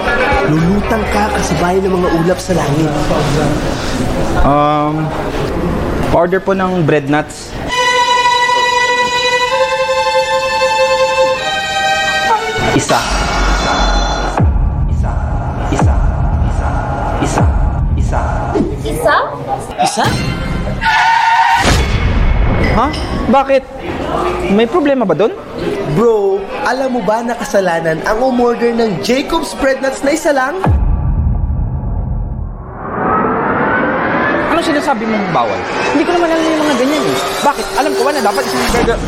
Lulutang ka kasabay ng mga ulap sa langit. Um, order po ng bread nuts. Isa. Isa. Isa. Isa. Isa. Isa. Isa? Isa? Ha? Bakit? May problema ba doon? Bro, alam mo ba na kasalanan ang umorder ng Jacob's Bread Nuts na isa lang? Ano sinasabi mong bawal? Hindi ko naman alam yung mga ganyan eh. Bakit? Alam ko ba na dapat isang burger...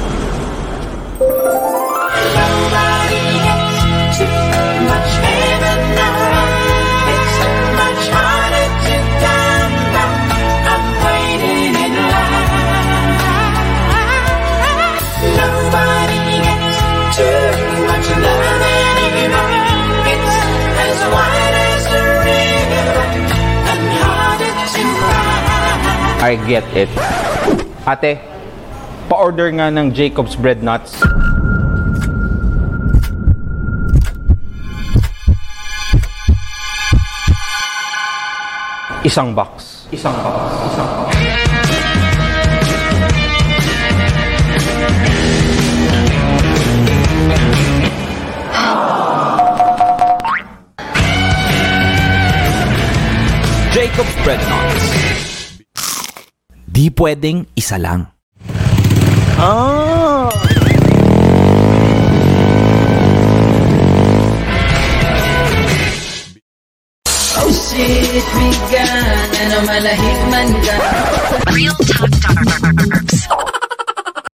I get it. Ate, pa-order nga ng Jacob's Bread Nuts. Isang box. Isang box. Isang box. Jacob's Bread Nuts. Di pwedeng isa lang. Ah! Oh shit, bigan Ano malahig man ka Real Talk Darbs.